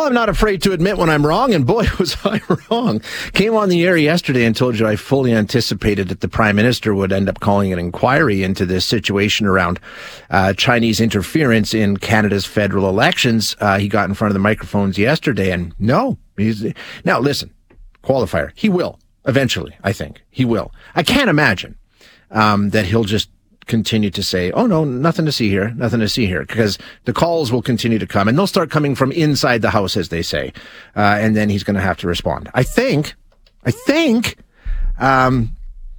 Well, I'm not afraid to admit when I'm wrong, and boy, was I wrong. Came on the air yesterday and told you I fully anticipated that the Prime Minister would end up calling an inquiry into this situation around uh, Chinese interference in Canada's federal elections. Uh, he got in front of the microphones yesterday, and no. He's, now, listen, qualifier. He will, eventually, I think. He will. I can't imagine um, that he'll just continue to say, "Oh no, nothing to see here, nothing to see here," because the calls will continue to come, and they'll start coming from inside the house, as they say, uh, and then he's going to have to respond. I think, I think, um,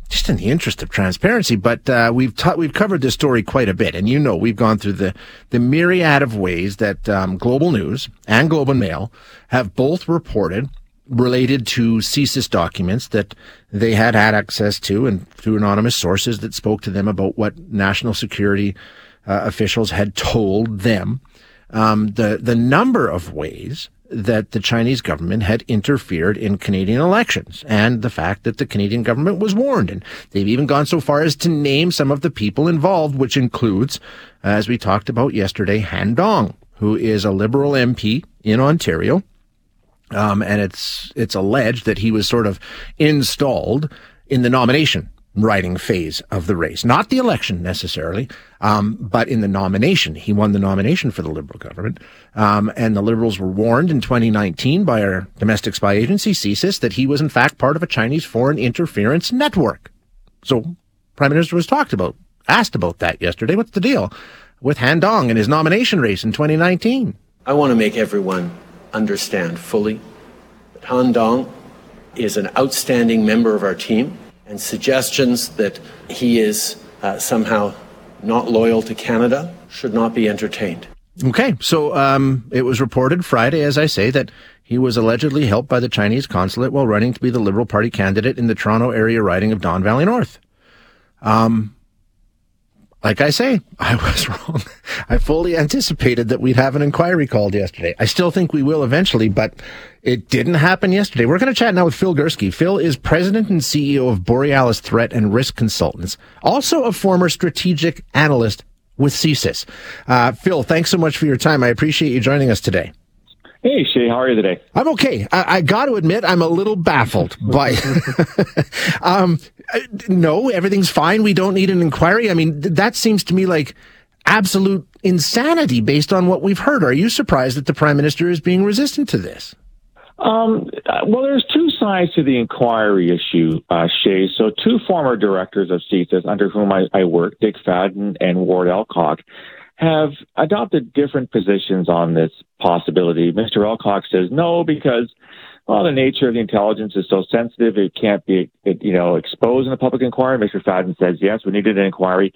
just in the interest of transparency, but uh, we've ta- we've covered this story quite a bit, and you know we've gone through the the myriad of ways that um, Global News and Globe and Mail have both reported related to CSIS documents that they had had access to and through anonymous sources that spoke to them about what national security uh, officials had told them. Um, the the number of ways that the Chinese government had interfered in Canadian elections and the fact that the Canadian government was warned. And they've even gone so far as to name some of the people involved, which includes, as we talked about yesterday, Han Dong, who is a Liberal MP in Ontario um, and it's it's alleged that he was sort of installed in the nomination riding phase of the race, not the election necessarily, um, but in the nomination. He won the nomination for the Liberal government, um, and the Liberals were warned in 2019 by our domestic spy agency CSIS that he was in fact part of a Chinese foreign interference network. So, Prime Minister was talked about, asked about that yesterday. What's the deal with Han Dong and his nomination race in 2019? I want to make everyone understand fully that Han Dong is an outstanding member of our team, and suggestions that he is uh, somehow not loyal to Canada should not be entertained. Okay, so um, it was reported Friday, as I say, that he was allegedly helped by the Chinese consulate while running to be the Liberal Party candidate in the Toronto area riding of Don Valley North. Um, like I say, I was wrong. I fully anticipated that we'd have an inquiry called yesterday. I still think we will eventually, but it didn't happen yesterday. We're going to chat now with Phil Gurski. Phil is president and CEO of Borealis Threat and Risk Consultants, also a former strategic analyst with CSIS. Uh, Phil, thanks so much for your time. I appreciate you joining us today. Hey, Shay, how are you today? I'm okay. I, I got to admit, I'm a little baffled by. um, no, everything's fine. We don't need an inquiry. I mean, th- that seems to me like absolute insanity based on what we've heard. Are you surprised that the prime minister is being resistant to this? Um, well, there's two sides to the inquiry issue, uh, Shay. So, two former directors of CSIS, under whom I, I work, Dick Fadden and Ward Elcock, have adopted different positions on this possibility. Mr. Elcock says no because well, the nature of the intelligence is so sensitive, it can't be, it, you know, exposed in a public inquiry. Mr. Fadden says, yes, we needed an inquiry.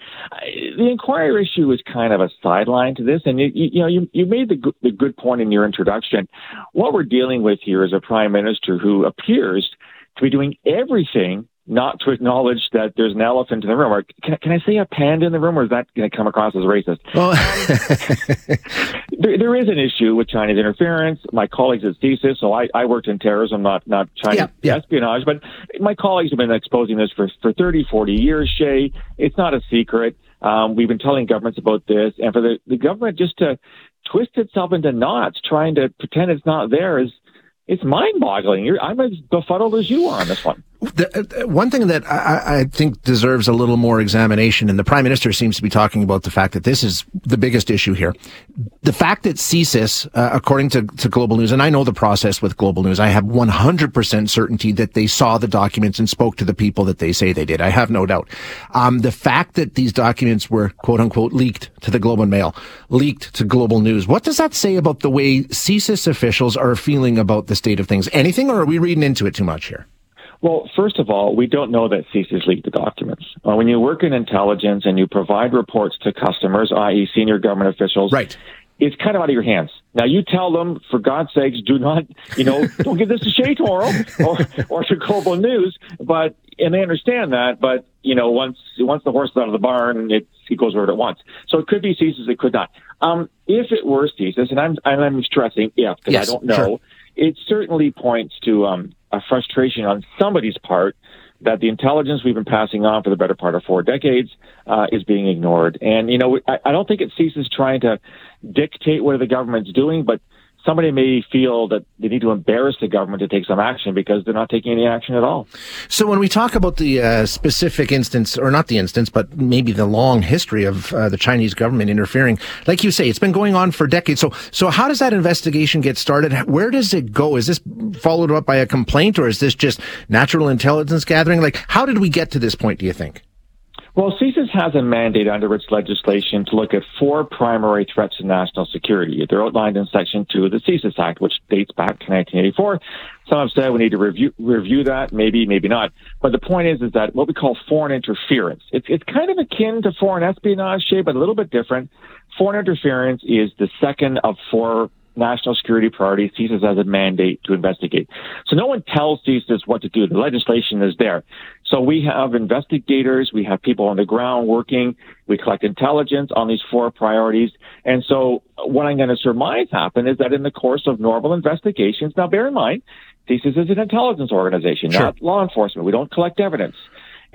The inquiry issue is kind of a sideline to this. And, you, you know, you, you made the, the good point in your introduction. What we're dealing with here is a prime minister who appears to be doing everything not to acknowledge that there's an elephant in the room. Or can, can I say a panda in the room, or is that going to come across as racist? Well, there, there is an issue with Chinese interference. My colleagues at CSIS, so I, I worked in terrorism, not not Chinese yeah, yeah. espionage, but my colleagues have been exposing this for, for 30, 40 years, Shay. It's not a secret. Um, we've been telling governments about this, and for the, the government just to twist itself into knots, trying to pretend it's not there, is it's mind-boggling. I'm as befuddled as you are on this one. The, uh, one thing that I, I, think deserves a little more examination, and the prime minister seems to be talking about the fact that this is the biggest issue here. The fact that CSIS, uh, according to, to Global News, and I know the process with Global News, I have 100% certainty that they saw the documents and spoke to the people that they say they did. I have no doubt. Um, the fact that these documents were quote unquote leaked to the Globe and Mail, leaked to Global News, what does that say about the way CSIS officials are feeling about the state of things? Anything, or are we reading into it too much here? Well, first of all, we don't know that CSIS leaked the documents. Uh, when you work in intelligence and you provide reports to customers, i.e., senior government officials, right. it's kind of out of your hands. Now, you tell them, for God's sakes, do not, you know, don't give this to Shay tomorrow or, or to Global News. But, and they understand that, but, you know, once, once the horse is out of the barn, it, it goes where it wants. So it could be CSIS, it could not. Um, if it were CSIS, and I'm, and I'm stressing if, because yes, I don't know, sure. It certainly points to, um, a frustration on somebody's part that the intelligence we've been passing on for the better part of four decades uh, is being ignored. And, you know, I, I don't think it ceases trying to dictate what the government's doing, but somebody may feel that they need to embarrass the government to take some action because they're not taking any action at all. So when we talk about the uh, specific instance, or not the instance, but maybe the long history of uh, the Chinese government interfering, like you say, it's been going on for decades. So, so how does that investigation get started? Where does it go? Is this followed up by a complaint, or is this just natural intelligence gathering? Like, how did we get to this point? Do you think? Well, CSIS has a mandate under its legislation to look at four primary threats to national security. They're outlined in Section 2 of the CSIS Act, which dates back to 1984. Some have said we need to review, review that, maybe, maybe not. But the point is, is that what we call foreign interference, it's, it's kind of akin to foreign espionage, but a little bit different. Foreign interference is the second of four national security priority. CSIS has a mandate to investigate. So no one tells CSIS what to do. The legislation is there. So we have investigators, we have people on the ground working, we collect intelligence on these four priorities. And so what I'm going to surmise happen is that in the course of normal investigations, now bear in mind, CSIS is an intelligence organization, sure. not law enforcement. We don't collect evidence.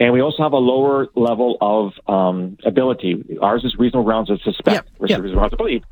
And we also have a lower level of um, ability. Ours is reasonable grounds of suspect, yeah, yeah. reasonable grounds of belief.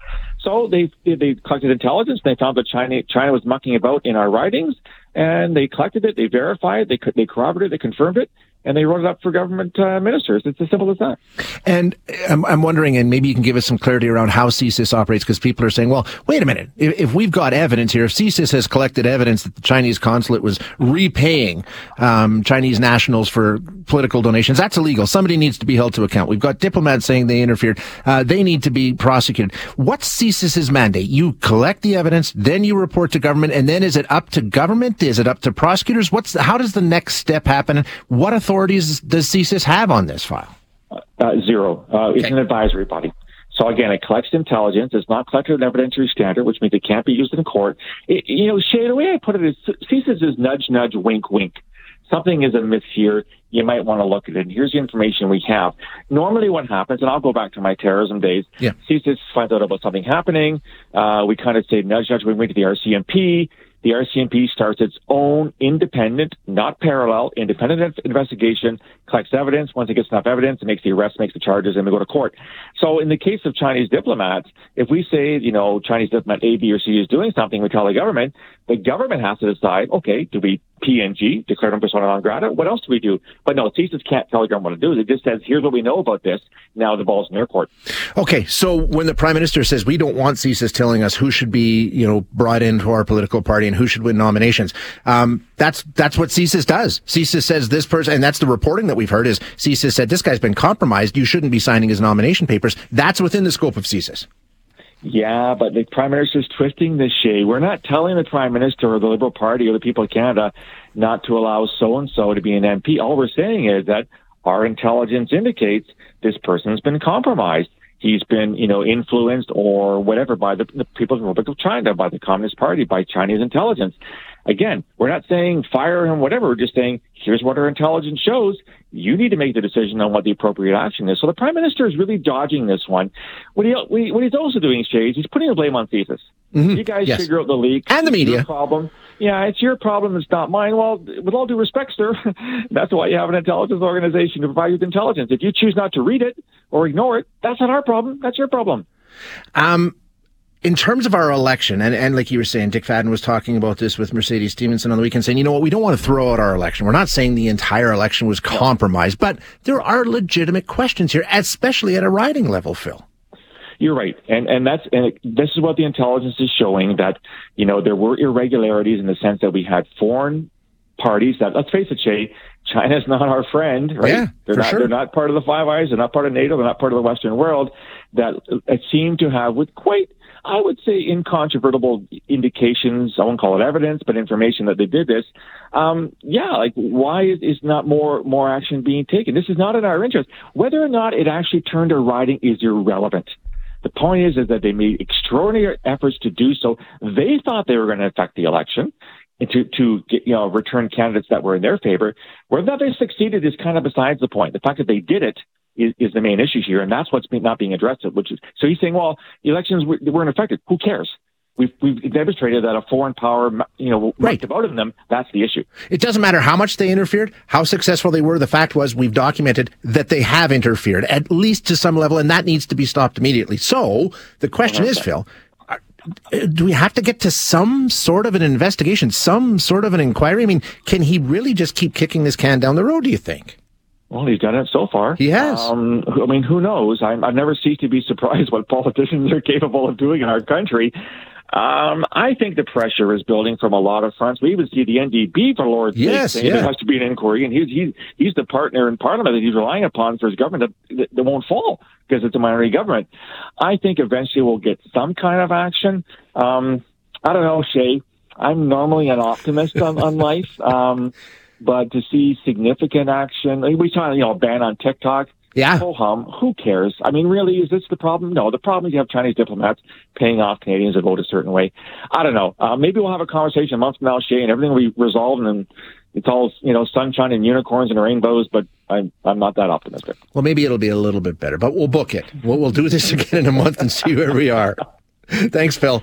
So they they collected intelligence. They found that China China was mucking about in our ridings, and they collected it. They verified. They they corroborated. They confirmed it and they wrote it up for government uh, ministers. It's as simple as that. And I'm, I'm, wondering, and maybe you can give us some clarity around how CSIS operates, because people are saying, well, wait a minute. If, if, we've got evidence here, if CSIS has collected evidence that the Chinese consulate was repaying um, Chinese nationals for political donations, that's illegal. Somebody needs to be held to account. We've got diplomats saying they interfered. Uh, they need to be prosecuted. What's CSIS's mandate? You collect the evidence, then you report to government, and then is it up to government? Is it up to prosecutors? What's how does the next step happen? What authorities does CSIS have on this file? Uh, zero. Uh, okay. It's an advisory body. So again, it collects intelligence. It's not collected an evidentiary standard, which means it can't be used in court. It, you know, Shay, the way I put it is CSIS is nudge, nudge, wink, wink. Something is amiss here. You might want to look at it. And here's the information we have. Normally what happens, and I'll go back to my terrorism days, yeah. CSIS finds out about something happening. Uh, we kind of say nudge, nudge, wink, wink to the RCMP the RCMP starts its own independent, not parallel, independent investigation, collects evidence. Once it gets enough evidence, it makes the arrest, makes the charges, and we go to court. So in the case of Chinese diplomats, if we say, you know, Chinese diplomat A, B, or C is doing something, we tell the government, the government has to decide, okay, do we PNG, declare them persona non grata? What else do we do? But no, CSIS can't tell the government what to do. It just says, here's what we know about this. Now the ball's in their court. Okay, so when the prime minister says we don't want CSIS telling us who should be, you know, brought into our political party and who should win nominations, um, that's that's what CSIS does. CSIS says this person, and that's the reporting that we've heard is CSIS said this guy's been compromised. You shouldn't be signing his nomination papers. That's within the scope of CSIS. Yeah, but the prime minister is twisting this Shay. We're not telling the prime minister or the Liberal Party or the people of Canada not to allow so and so to be an MP. All we're saying is that our intelligence indicates this person's been compromised. He's been, you know, influenced or whatever by the, the People's Republic of China, by the Communist Party, by Chinese intelligence. Again, we're not saying fire him, whatever. We're just saying here's what our intelligence shows. You need to make the decision on what the appropriate action is. So the prime minister is really dodging this one. What, he, what he's also doing, Shay, is he's putting the blame on CSIS. Mm-hmm. You guys yes. figure out the leak and the media problem. Yeah, it's your problem. It's not mine. Well, with all due respect, sir, that's why you have an intelligence organization to provide you with intelligence. If you choose not to read it or ignore it, that's not our problem. That's your problem. Um, in terms of our election, and, and like you were saying, Dick Fadden was talking about this with Mercedes Stephenson on the weekend, saying, you know what, we don't want to throw out our election. We're not saying the entire election was compromised, but there are legitimate questions here, especially at a riding level, Phil. You're right, and and that's and it, this is what the intelligence is showing that you know there were irregularities in the sense that we had foreign parties that let's face it, Shay, China's not our friend, right? Yeah, they're not sure. they're not part of the Five Eyes, they're not part of NATO, they're not part of the Western world. That it seemed to have with quite I would say incontrovertible indications. I won't call it evidence, but information that they did this. Um, yeah, like why is, is not more more action being taken? This is not in our interest. Whether or not it actually turned a riding is irrelevant. The point is, is that they made extraordinary efforts to do so. They thought they were going to affect the election to, to get, you know, return candidates that were in their favor. Whether they succeeded is kind of besides the point. The fact that they did it is, is the main issue here, and that's what's not being addressed. Which is so he's saying, well, elections weren't affected. Who cares? We've, we've demonstrated that a foreign power, you know, right in them. That's the issue. It doesn't matter how much they interfered, how successful they were. The fact was, we've documented that they have interfered, at least to some level, and that needs to be stopped immediately. So the question is, Phil, do we have to get to some sort of an investigation, some sort of an inquiry? I mean, can he really just keep kicking this can down the road? Do you think? Well, he's done it so far. He has. Um, I mean, who knows? i have never ceased to be surprised what politicians are capable of doing in our country. Um, I think the pressure is building from a lot of fronts. We even see the NDP, for Lord's yes, sake, saying yeah. there has to be an inquiry, and he's he's he's the partner in Parliament that he's relying upon for his government that, that, that won't fall because it's a minority government. I think eventually we'll get some kind of action. Um, I don't know, Shay. I'm normally an optimist on, on life, um, but to see significant action, we saw you know a ban on TikTok. Yeah. Ho hum. Who cares? I mean, really, is this the problem? No. The problem is you have Chinese diplomats paying off Canadians to vote a certain way. I don't know. Uh, maybe we'll have a conversation a month from now, Shay, and everything will be resolved and it's all you know sunshine and unicorns and rainbows. But I'm I'm not that optimistic. Well, maybe it'll be a little bit better, but we'll book it. We'll, we'll do this again in a month and see where we are. Thanks, Phil.